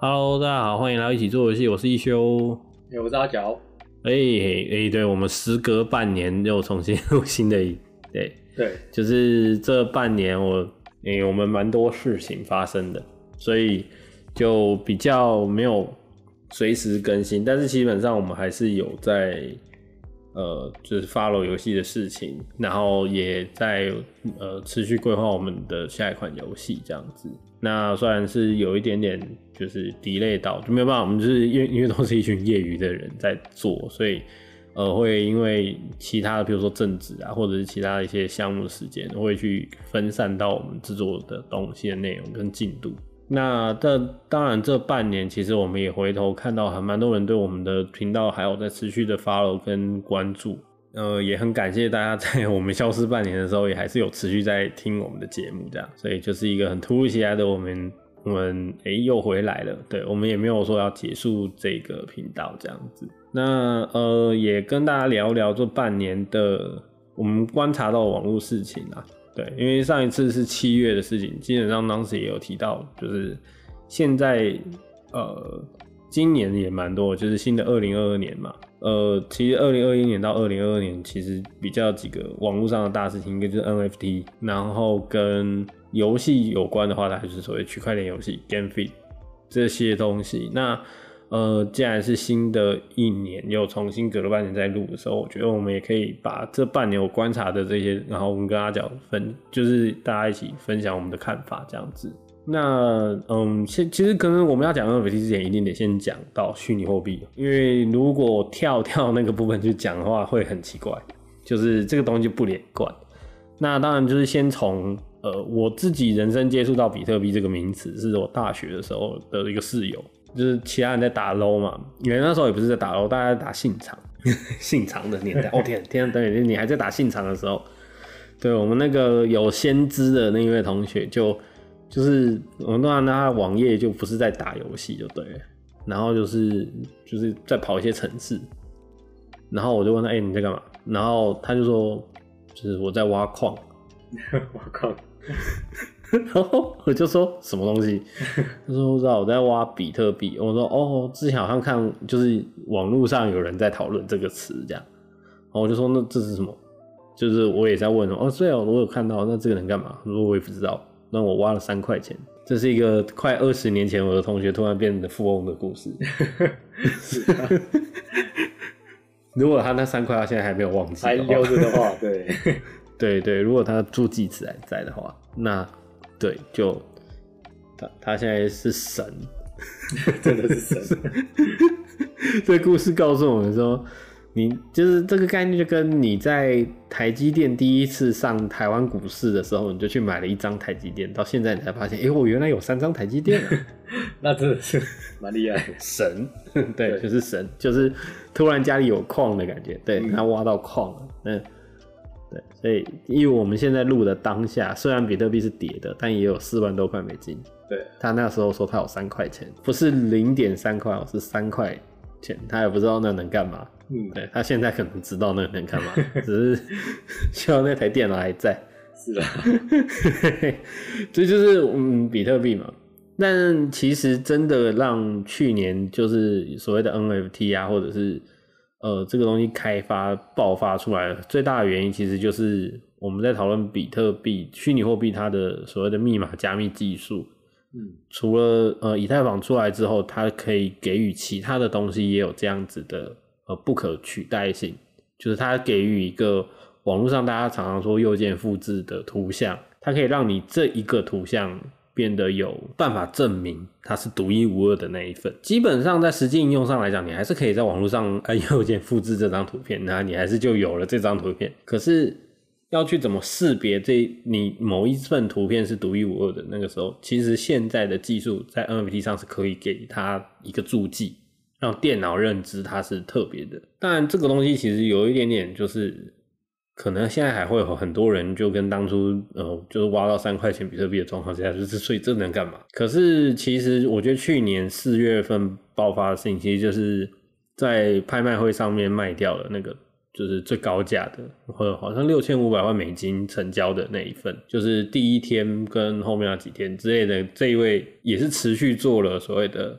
Hello，大家好，欢迎来到一起做游戏，我是一休，我是阿角。哎哎，对，我们时隔半年又重新录新的一，对对，就是这半年我哎我们蛮多事情发生的，所以就比较没有随时更新，但是基本上我们还是有在呃就是 follow 游戏的事情，然后也在呃持续规划我们的下一款游戏这样子。那虽然是有一点点就是 delay 到，就没有办法，我们就是因为因为都是一群业余的人在做，所以呃会因为其他的，比如说政治啊，或者是其他的一些项目的时间，会去分散到我们制作的东西的内容跟进度。那这当然这半年其实我们也回头看到还蛮多人对我们的频道还有在持续的 follow 跟关注。呃，也很感谢大家在我们消失半年的时候，也还是有持续在听我们的节目，这样，所以就是一个很突如其来的，我们我们哎、又回来了，对，我们也没有说要结束这个频道这样子。那呃，也跟大家聊聊这半年的我们观察到网络事情啊，对，因为上一次是七月的事情，基本上当时也有提到，就是现在呃。今年也蛮多，就是新的二零二二年嘛。呃，其实二零二一年到二零二二年，其实比较几个网络上的大事情，一个就是 NFT，然后跟游戏有关的话，它就是所谓区块链游戏 GameFi 这些东西。那呃，既然是新的一年又重新隔了半年再录的时候，我觉得我们也可以把这半年我观察的这些，然后我们跟阿角分，就是大家一起分享我们的看法，这样子。那嗯，其其实可能我们要讲 NFT 之前，一定得先讲到虚拟货币，因为如果跳跳那个部分去讲的话，会很奇怪，就是这个东西不连贯。那当然就是先从呃我自己人生接触到比特币这个名词，是我大学的时候的一个室友，就是其他人在打 low 嘛，因为那时候也不是在打 low，大家在打信长，信长的年代。哦天，天啊，等你，你还在打信长的时候，对我们那个有先知的那一位同学就。就是我们当然他网页就不是在打游戏就对了，然后就是就是在跑一些城市，然后我就问他，哎、欸，你在干嘛？然后他就说，就是我在挖矿，挖矿，然后我就说什么东西？他说不知道，我在挖比特币。我说哦，之前好像看就是网络上有人在讨论这个词这样，然后我就说那这是什么？就是我也在问哦，对哦，我有看到，那这个能干嘛？我说我也不知道。那我挖了三块钱，这是一个快二十年前我的同学突然变得富翁的故事。如果他那三块他现在还没有忘记，还留着的话，对对对，如果他助记词还在的话，那对就他他现在是神，真的是神。这故事告诉我们说。你就是这个概念，就跟你在台积电第一次上台湾股市的时候，你就去买了一张台积电，到现在你才发现，哎、欸，我原来有三张台积电，那真的是蛮厉害的，神，对，对，就是神，就是突然家里有矿的感觉，对，他挖到矿了，嗯，对，所以因为我们现在录的当下，虽然比特币是跌的，但也有四万多块美金，对，他那时候说他有三块钱，不是零点三块，是三块钱，他也不知道那能干嘛。嗯，对，他现在可能知道那能干嘛，只是 希望那台电脑还在。是的，这就是嗯比特币嘛。但其实真的让去年就是所谓的 NFT 啊，或者是呃这个东西开发爆发出来的最大的原因，其实就是我们在讨论比特币虚拟货币它的所谓的密码加密技术。嗯，除了呃以太坊出来之后，它可以给予其他的东西也有这样子的。呃，不可取代性，就是它给予一个网络上大家常常说右键复制的图像，它可以让你这一个图像变得有办法证明它是独一无二的那一份。基本上在实际应用上来讲，你还是可以在网络上按右键复制这张图片，那你还是就有了这张图片。可是要去怎么识别这你某一份图片是独一无二的那个时候，其实现在的技术在 NFT 上是可以给它一个注记。让电脑认知它是特别的，当然这个东西其实有一点点，就是可能现在还会有很多人就跟当初呃，就是挖到三块钱比特币的状况之下，就是所以这能干嘛？可是其实我觉得去年四月份爆发的事情，其实就是在拍卖会上面卖掉了那个就是最高价的，或好像六千五百万美金成交的那一份，就是第一天跟后面那几天之类的，这一位也是持续做了所谓的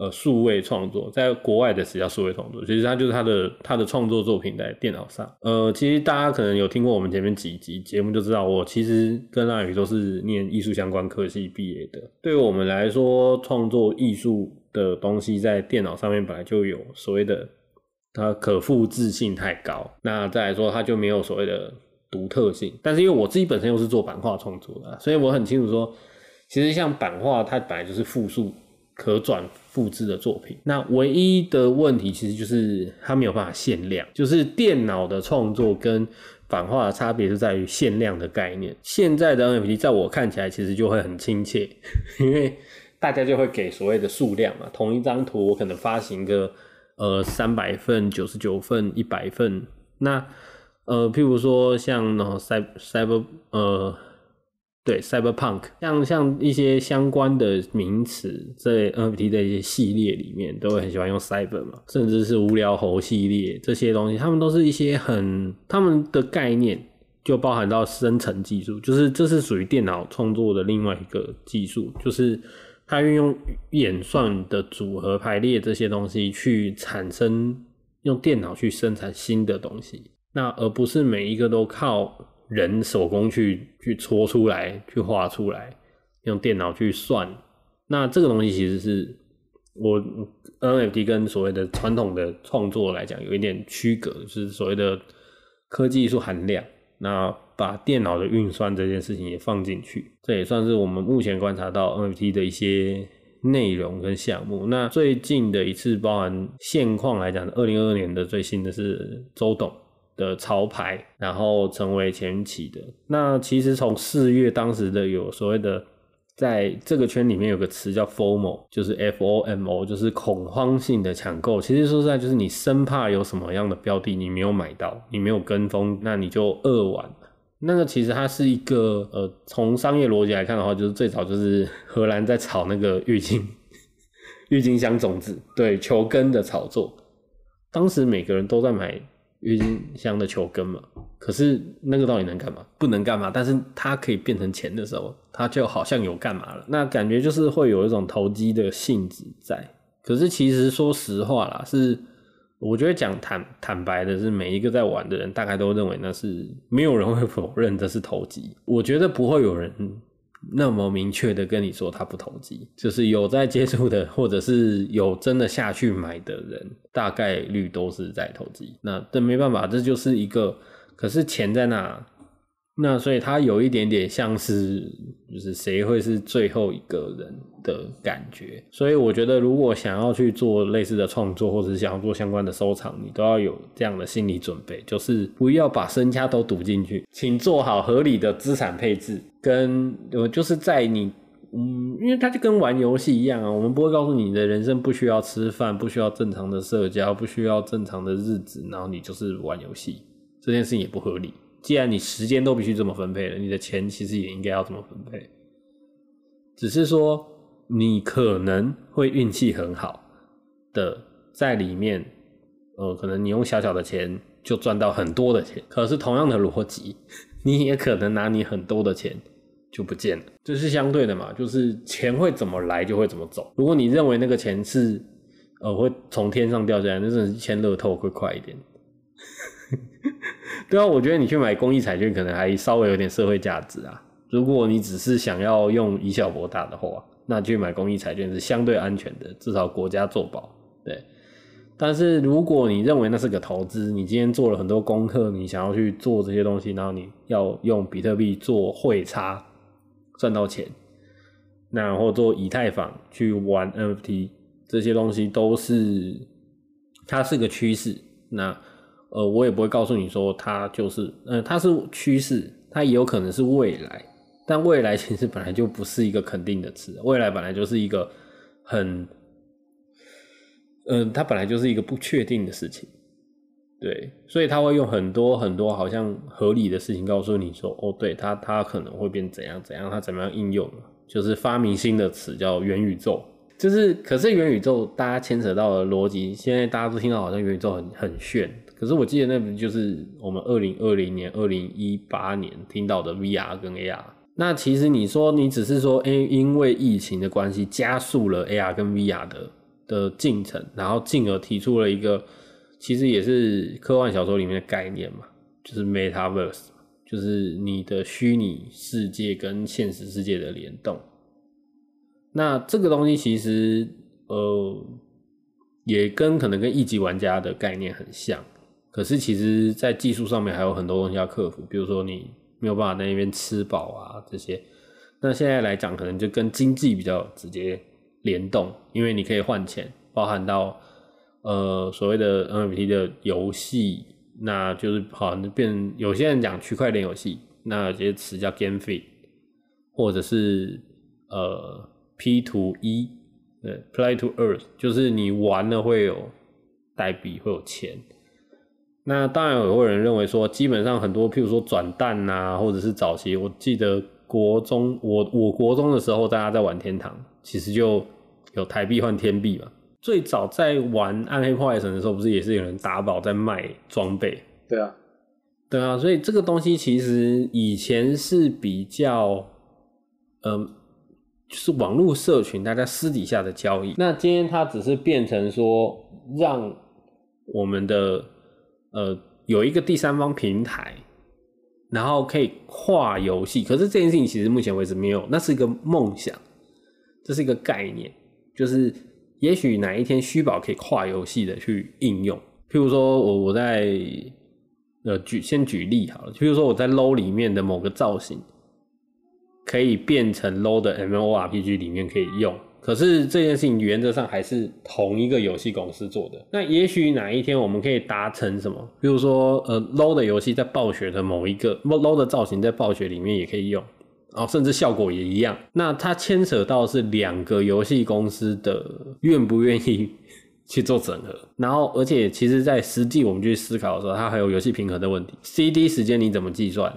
呃数位创作，在国外的是叫数位创作，其实它就是他的他的创作作品在电脑上。呃，其实大家可能有听过我们前面几集节目就知道，我其实跟阿宇都是念艺术相关科系毕业的。对于我们来说，创作艺术的东西在电脑上面本来就有所谓的。它可复制性太高，那再来说它就没有所谓的独特性。但是因为我自己本身又是做版画创作的，所以我很清楚说，其实像版画它本来就是复数可转复制的作品。那唯一的问题其实就是它没有办法限量，就是电脑的创作跟版画的差别是在于限量的概念。现在的 NFT 在我看起来其实就会很亲切，因为大家就会给所谓的数量嘛，同一张图我可能发行个。呃，三百份、九十九份、一百份，那呃，譬如说像那种 cyber cyber 呃，对 cyberpunk，像像一些相关的名词，在 NFT 的一些系列里面，都会很喜欢用 cyber 嘛，甚至是无聊猴系列这些东西，他们都是一些很他们的概念就包含到生成技术，就是这是属于电脑创作的另外一个技术，就是。它运用演算的组合排列这些东西去产生，用电脑去生产新的东西，那而不是每一个都靠人手工去去搓出来、去画出来，用电脑去算。那这个东西其实是我 NFT 跟所谓的传统的创作来讲有一点区隔，就是所谓的科技艺术含量。那把电脑的运算这件事情也放进去，这也算是我们目前观察到 NFT 的一些内容跟项目。那最近的一次包含现况来讲，二零二二年的最新的是周董的潮牌，然后成为前期的。那其实从四月当时的有所谓的，在这个圈里面有个词叫 FOMO，就是 F O M O，就是恐慌性的抢购。其实说实在，就是你生怕有什么样的标的你没有买到，你没有跟风，那你就扼腕。那个其实它是一个呃，从商业逻辑来看的话，就是最早就是荷兰在炒那个郁金郁金香种子，对，球根的炒作。当时每个人都在买郁金香的球根嘛，可是那个到底能干嘛？不能干嘛。但是它可以变成钱的时候，它就好像有干嘛了。那感觉就是会有一种投机的性质在。可是其实说实话啦，是。我觉得讲坦坦白的是，每一个在玩的人大概都认为那是没有人会否认这是投机。我觉得不会有人那么明确的跟你说他不投机，就是有在接触的，或者是有真的下去买的人，大概率都是在投机。那这没办法，这就是一个，可是钱在那。那所以它有一点点像是，就是谁会是最后一个人的感觉。所以我觉得，如果想要去做类似的创作，或者是想要做相关的收藏，你都要有这样的心理准备，就是不要把身家都赌进去，请做好合理的资产配置。跟呃，就是在你，嗯，因为它就跟玩游戏一样啊，我们不会告诉你，你的人生不需要吃饭，不需要正常的社交，不需要正常的日子，然后你就是玩游戏，这件事情也不合理。既然你时间都必须这么分配了，你的钱其实也应该要这么分配。只是说你可能会运气很好的在里面，呃，可能你用小小的钱就赚到很多的钱。可是同样的逻辑，你也可能拿你很多的钱就不见了。这是相对的嘛，就是钱会怎么来就会怎么走。如果你认为那个钱是呃会从天上掉下来，那真是签乐透会快一点。对啊，我觉得你去买公益彩券可能还稍微有点社会价值啊。如果你只是想要用以小博大的话，那去买公益彩券是相对安全的，至少国家做保。对，但是如果你认为那是个投资，你今天做了很多功课，你想要去做这些东西，然后你要用比特币做汇差赚到钱，那或做以太坊去玩 NFT，这些东西都是它是个趋势。那呃，我也不会告诉你说它就是，呃，它是趋势，它也有可能是未来，但未来其实本来就不是一个肯定的词，未来本来就是一个很，嗯、它本来就是一个不确定的事情，对，所以他会用很多很多好像合理的事情告诉你说，哦，对，它它可能会变怎样怎样，它怎么样应用，就是发明新的词叫元宇宙。就是，可是元宇宙大家牵扯到的逻辑，现在大家都听到好像元宇宙很很炫，可是我记得那不就是我们二零二零年、二零一八年听到的 VR 跟 AR。那其实你说你只是说，哎，因为疫情的关系加速了 AR 跟 VR 的的进程，然后进而提出了一个，其实也是科幻小说里面的概念嘛，就是 Metaverse，就是你的虚拟世界跟现实世界的联动。那这个东西其实，呃，也跟可能跟一级玩家的概念很像，可是其实在技术上面还有很多东西要克服，比如说你没有办法在那边吃饱啊这些。那现在来讲，可能就跟经济比较直接联动，因为你可以换钱，包含到呃所谓的 NFT 的游戏，那就是好像变有些人讲区块链游戏，那有些词叫 GameFi，或者是呃。P to E，对，Play to Earth，就是你玩了会有代币，会有钱。那当然有人认为说，基本上很多，譬如说转蛋啊，或者是早期，我记得国中，我我国中的时候，大家在玩天堂，其实就有台币换天币嘛。最早在玩暗黑破坏神的时候，不是也是有人打宝在卖装备？对啊，对啊，所以这个东西其实以前是比较，嗯、呃。就是网络社群大家私底下的交易，那今天它只是变成说，让我们的呃有一个第三方平台，然后可以跨游戏。可是这件事情其实目前为止没有，那是一个梦想，这是一个概念，就是也许哪一天虚宝可以跨游戏的去应用。譬如说我我在呃举先举例好了，譬如说我在 low 里面的某个造型。可以变成 low 的 MMORPG 里面可以用，可是这件事情原则上还是同一个游戏公司做的。那也许哪一天我们可以达成什么？比如说，呃，low 的游戏在暴雪的某一个 low 的造型在暴雪里面也可以用，哦，甚至效果也一样。那它牵扯到是两个游戏公司的愿不愿意去做整合，然后而且其实在实际我们去思考的时候，它还有游戏平衡的问题。CD 时间你怎么计算？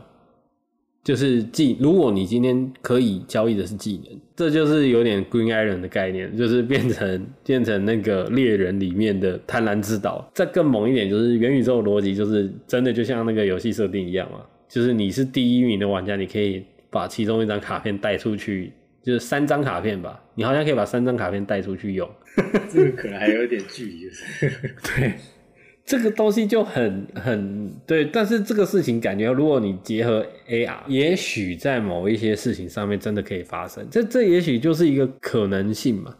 就是技，如果你今天可以交易的是技能，这就是有点 Green Island 的概念，就是变成变成那个猎人里面的贪婪之岛。再更猛一点，就是元宇宙的逻辑，就是真的就像那个游戏设定一样嘛，就是你是第一名的玩家，你可以把其中一张卡片带出去，就是三张卡片吧，你好像可以把三张卡片带出去用。这个可能还有点距离，就是 对。这个东西就很很对，但是这个事情感觉，如果你结合 AR，也许在某一些事情上面真的可以发生，这这也许就是一个可能性嘛。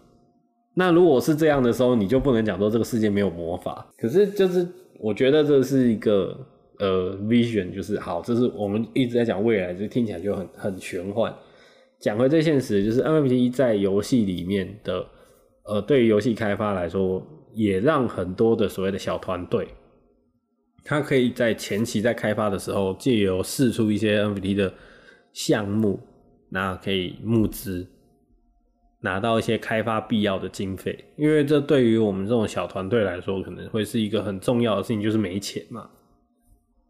那如果是这样的时候，你就不能讲说这个世界没有魔法。可是就是我觉得这是一个呃 vision，就是好，这是我们一直在讲未来，就听起来就很很玄幻。讲回最现实，就是 NFT 在游戏里面的呃，对于游戏开发来说。也让很多的所谓的小团队，他可以在前期在开发的时候，借由试出一些 NFT 的项目，那可以募资，拿到一些开发必要的经费。因为这对于我们这种小团队来说，可能会是一个很重要的事情，就是没钱嘛。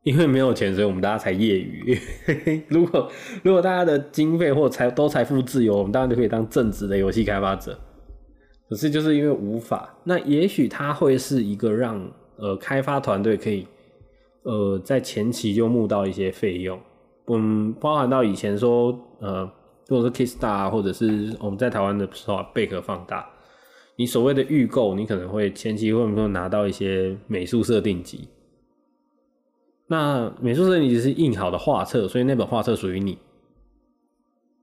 因为没有钱，所以我们大家才业余。如果如果大家的经费或财都财富自由，我们当然就可以当正职的游戏开发者。可是就是因为无法，那也许它会是一个让呃开发团队可以呃在前期就募到一些费用，嗯，包含到以前说呃，如果是 Kickstar 或者是我们在台湾的时候贝壳放大，你所谓的预购，你可能会前期会不会拿到一些美术设定集？那美术设定集是印好的画册，所以那本画册属于你。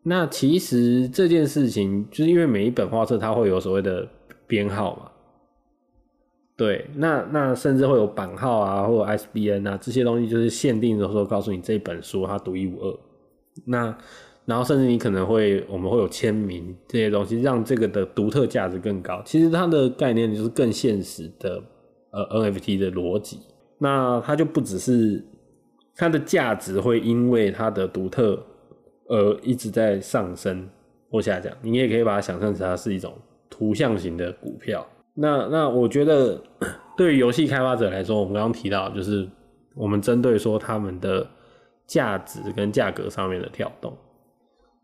那其实这件事情，就是因为每一本画册它会有所谓的编号嘛，对，那那甚至会有版号啊，或者 SBN 啊这些东西，就是限定的时候告诉你这本书它独一无二。那然后甚至你可能会，我们会有签名这些东西，让这个的独特价值更高。其实它的概念就是更现实的呃 NFT 的逻辑。那它就不只是它的价值会因为它的独特。呃，一直在上升或下降，你也可以把它想象成它是一种图像型的股票。那那我觉得，对于游戏开发者来说，我们刚刚提到，就是我们针对说他们的价值跟价格上面的跳动。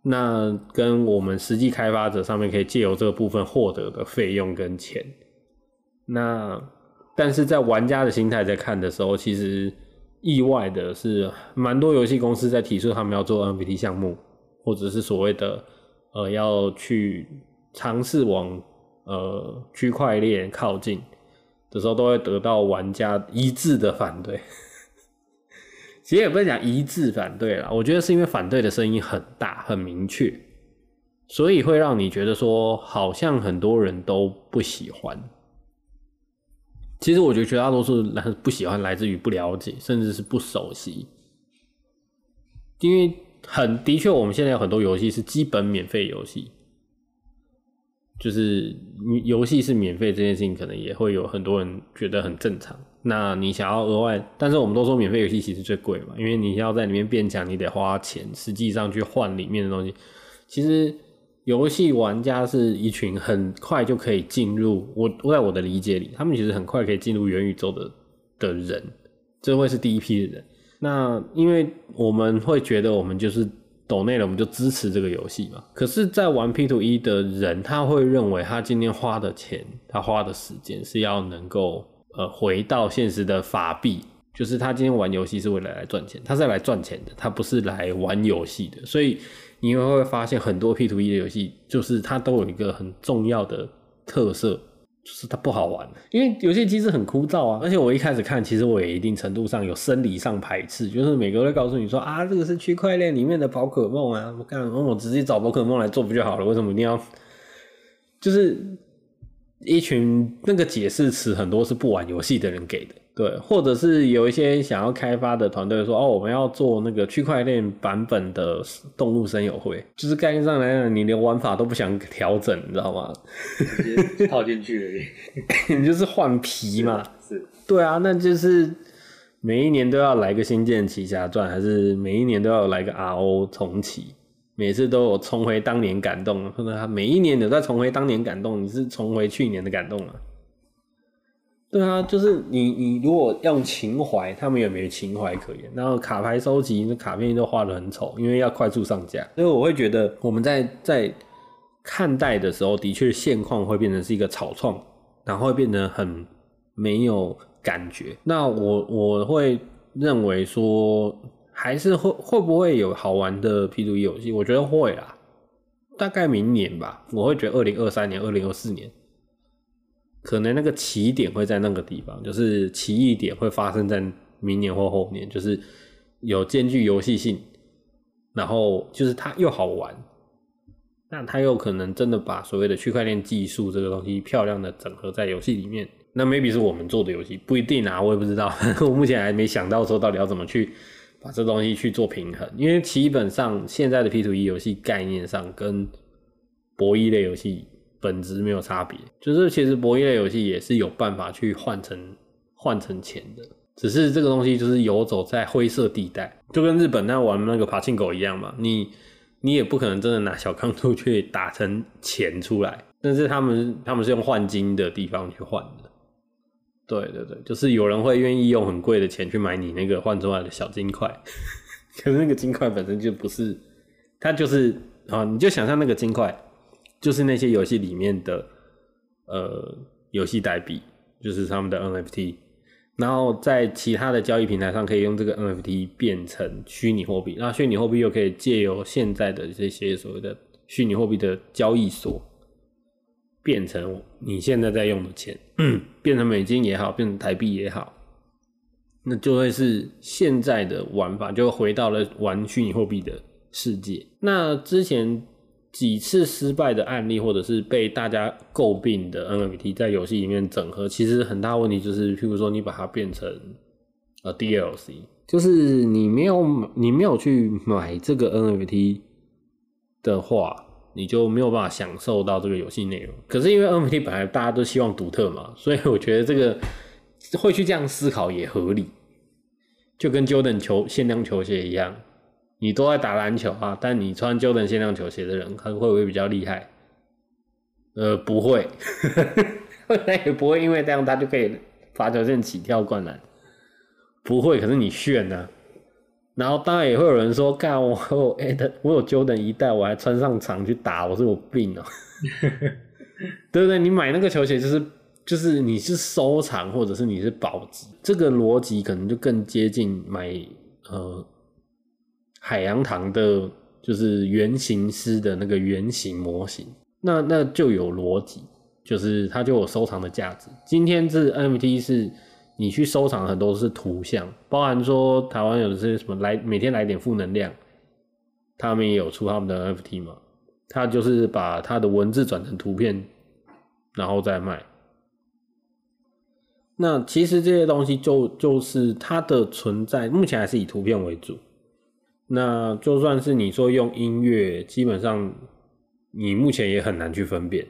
那跟我们实际开发者上面可以借由这个部分获得的费用跟钱，那但是在玩家的心态在看的时候，其实意外的是，蛮多游戏公司在提出他们要做 NFT 项目，或者是所谓的呃要去尝试往呃区块链靠近的时候，都会得到玩家一致的反对。其实也不是讲一致反对啦，我觉得是因为反对的声音很大、很明确，所以会让你觉得说，好像很多人都不喜欢。其实我觉得绝大多数人不喜欢来自于不了解，甚至是不熟悉。因为很的确，我们现在有很多游戏是基本免费游戏，就是游戏是免费这件事情，可能也会有很多人觉得很正常。那你想要额外，但是我们都说免费游戏其实最贵嘛，因为你要在里面变强，你得花钱，实际上去换里面的东西。其实游戏玩家是一群很快就可以进入，我在我的理解里，他们其实很快可以进入元宇宙的的人，这会是第一批的人。那因为我们会觉得我们就是抖内了，我们就支持这个游戏嘛。可是，在玩 P2E 的人，他会认为他今天花的钱，他花的时间是要能够。呃，回到现实的法币，就是他今天玩游戏是为了来赚钱，他是来赚钱的，他不是来玩游戏的。所以你会会发现很多 P to E 的游戏，就是它都有一个很重要的特色，就是它不好玩，因为游戏机制很枯燥啊。而且我一开始看，其实我也一定程度上有生理上排斥，就是每个人会告诉你说啊，这个是区块链里面的宝可梦啊，我干，我直接找宝可梦来做不就好了？为什么一定要 就是？一群那个解释词很多是不玩游戏的人给的，对，或者是有一些想要开发的团队说，哦，我们要做那个区块链版本的动物森友会，就是概念上来讲，你连玩法都不想调整，你知道吗？直接套进去而已，你就是换皮嘛，是，是，对啊，那就是每一年都要来个星舰奇侠传，还是每一年都要来个 RO 重启？每次都有重回当年感动，或者他每一年都在重回当年感动，你是重回去年的感动啊？对啊，就是你你如果用情怀，他们也没情怀可言。然后卡牌收集，那卡片都画的很丑，因为要快速上架。所以我会觉得我们在在看待的时候，的确现况会变成是一个草创，然后会变得很没有感觉。那我我会认为说。还是会会不会有好玩的 P2E 游戏？我觉得会啦，大概明年吧。我会觉得二零二三年、二零二四年，可能那个起点会在那个地方，就是奇异点会发生在明年或后年，就是有兼具游戏性，然后就是它又好玩，那它又可能真的把所谓的区块链技术这个东西漂亮的整合在游戏里面。那 maybe 是我们做的游戏，不一定啊，我也不知道。我目前还没想到说到底要怎么去。把这东西去做平衡，因为基本上现在的 P to E 游戏概念上跟博弈类游戏本质没有差别，就是其实博弈类游戏也是有办法去换成换成钱的，只是这个东西就是游走在灰色地带，就跟日本那玩那个爬进狗一样嘛，你你也不可能真的拿小钢珠去打成钱出来，但是他们他们是用换金的地方去换的。对对对，就是有人会愿意用很贵的钱去买你那个换出来的小金块，可是那个金块本身就不是，它就是啊，你就想象那个金块，就是那些游戏里面的呃游戏代币，就是他们的 NFT，然后在其他的交易平台上可以用这个 NFT 变成虚拟货币，那虚拟货币又可以借由现在的这些所谓的虚拟货币的交易所。变成你现在在用的钱，变成美金也好，变成台币也好，那就会是现在的玩法，就回到了玩虚拟货币的世界。那之前几次失败的案例，或者是被大家诟病的 NFT 在游戏里面整合，其实很大问题就是，譬如说你把它变成呃 DLC，就是你没有你没有去买这个 NFT 的话。你就没有办法享受到这个游戏内容。可是因为 NFT 本来大家都希望独特嘛，所以我觉得这个会去这样思考也合理。就跟 Jordan 球限量球鞋一样，你都在打篮球啊，但你穿 Jordan 限量球鞋的人，他会不会比较厉害？呃，不会，那也不会因为这样他就可以罚球线起跳灌篮，不会。可是你炫呢、啊？然后当然也会有人说，干我有哎的，我有 Jordan 一代，我还穿上场去打，我是有病哦、喔，对不对？你买那个球鞋就是就是你是收藏，或者是你是保值，这个逻辑可能就更接近买呃海洋堂的，就是原型师的那个原型模型，那那就有逻辑，就是它就有收藏的价值。今天这 NFT 是。你去收藏很多是图像，包含说台湾有的是什么来每天来点负能量，他们也有出他们的 NFT 嘛，他就是把他的文字转成图片，然后再卖。那其实这些东西就就是它的存在，目前还是以图片为主。那就算是你说用音乐，基本上你目前也很难去分辨。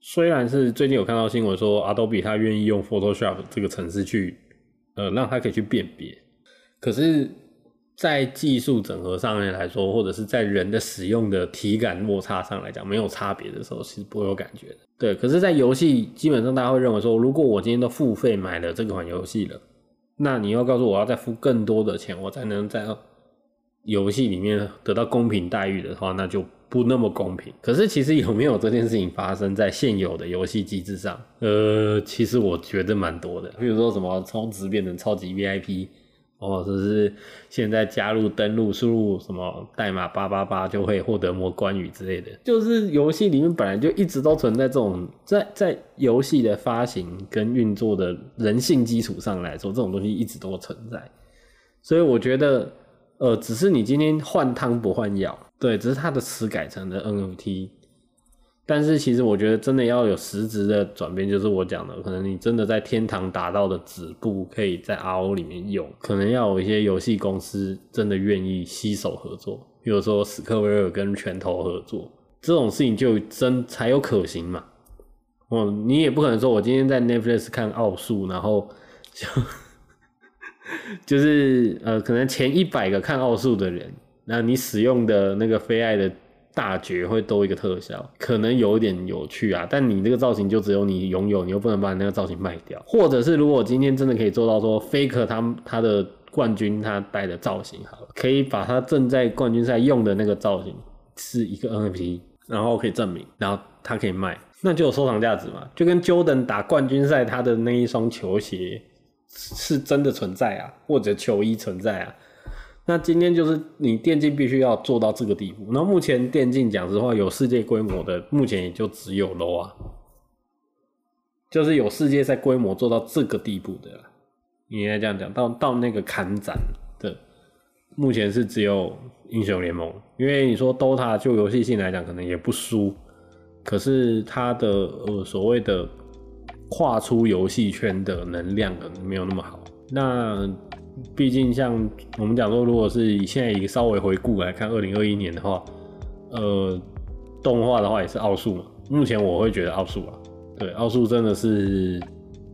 虽然是最近有看到新闻说，Adobe 他愿意用 Photoshop 这个程式去，呃，让它可以去辨别，可是，在技术整合上面来说，或者是在人的使用的体感落差上来讲，没有差别的时候，其实不会有感觉的。对，可是，在游戏基本上大家会认为说，如果我今天都付费买了这款游戏了，那你要告诉我要再付更多的钱，我才能在游戏里面得到公平待遇的话，那就。不那么公平，可是其实有没有这件事情发生在现有的游戏机制上？呃，其实我觉得蛮多的，比如说什么充值变成超级 VIP，或者是现在加入登录输入什么代码八八八就会获得魔关羽之类的，就是游戏里面本来就一直都存在这种，在在游戏的发行跟运作的人性基础上来说，这种东西一直都存在，所以我觉得。呃，只是你今天换汤不换药，对，只是它的词改成了 NFT，但是其实我觉得真的要有实质的转变，就是我讲的，可能你真的在天堂达到的止步，可以在 RO 里面用，可能要有一些游戏公司真的愿意携手合作，比如说史克威尔跟拳头合作，这种事情就真才有可行嘛。哦，你也不可能说我今天在 Netflix 看奥数，然后就。就是呃，可能前一百个看奥数的人，那你使用的那个菲爱的大绝会多一个特效，可能有一点有趣啊。但你这个造型就只有你拥有，你又不能把你那个造型卖掉。或者是如果今天真的可以做到说，Faker 他他的冠军他戴的造型好了，可以把他正在冠军赛用的那个造型是一个 NFT，然后可以证明，然后他可以卖，那就有收藏价值嘛。就跟 Jordan 打冠军赛他的那一双球鞋。是真的存在啊，或者球衣存在啊。那今天就是你电竞必须要做到这个地步。那目前电竞讲实话有世界规模的，目前也就只有 LOL 啊，就是有世界赛规模做到这个地步的。你应该这样讲，到到那个砍斩的，目前是只有英雄联盟。因为你说 DOTA 就游戏性来讲，可能也不输，可是它的呃所谓的。跨出游戏圈的能量可能没有那么好。那毕竟像我们讲说，如果是以现在一个稍微回顾来看，二零二一年的话，呃，动画的话也是奥数嘛。目前我会觉得奥数啊，对，奥数真的是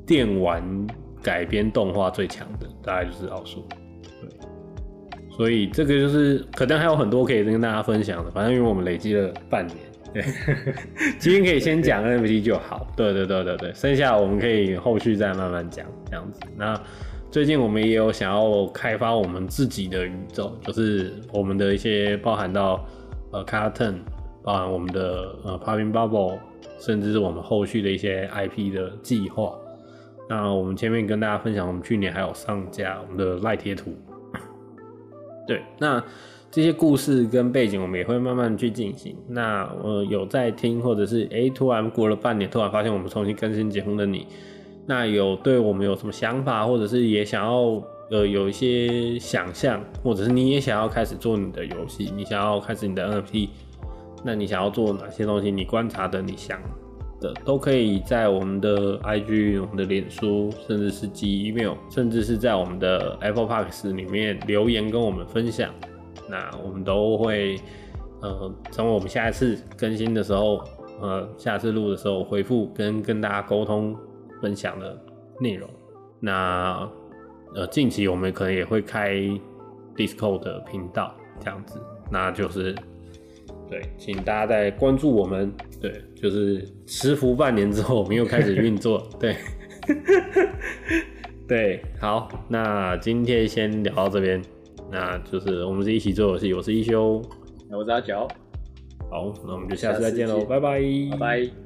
电玩改编动画最强的，大概就是奥数。对，所以这个就是可能还有很多可以跟大家分享的。反正因为我们累积了半年。对，今天可以先讲 NFT 就好。对对对对对，剩下我们可以后续再慢慢讲这样子。那最近我们也有想要开发我们自己的宇宙，就是我们的一些包含到呃 Carton，包含我们的呃 Popping Bubble，甚至是我们后续的一些 IP 的计划。那我们前面跟大家分享，我们去年还有上架我们的赖贴图。对，那。这些故事跟背景，我们也会慢慢去进行。那呃，有在听，或者是哎、突然过了半年，突然发现我们重新更新节目的你，那有对我们有什么想法，或者是也想要呃有一些想象，或者是你也想要开始做你的游戏，你想要开始你的 NFT，那你想要做哪些东西？你观察的、你想的，都可以在我们的 IG、我们的脸书，甚至是寄 email，甚至是在我们的 Apple Podcast 里面留言跟我们分享。那我们都会，呃，成为我们下一次更新的时候，呃，下次录的时候回复跟跟大家沟通分享的内容。那呃，近期我们可能也会开 Discord 的频道，这样子。那就是，对，请大家再关注我们。对，就是迟服半年之后，我们又开始运作。对，对，好，那今天先聊到这边。那就是我们是一起做游戏，我是一休，我是阿角。好，那我们就下次再见喽，拜拜，拜拜。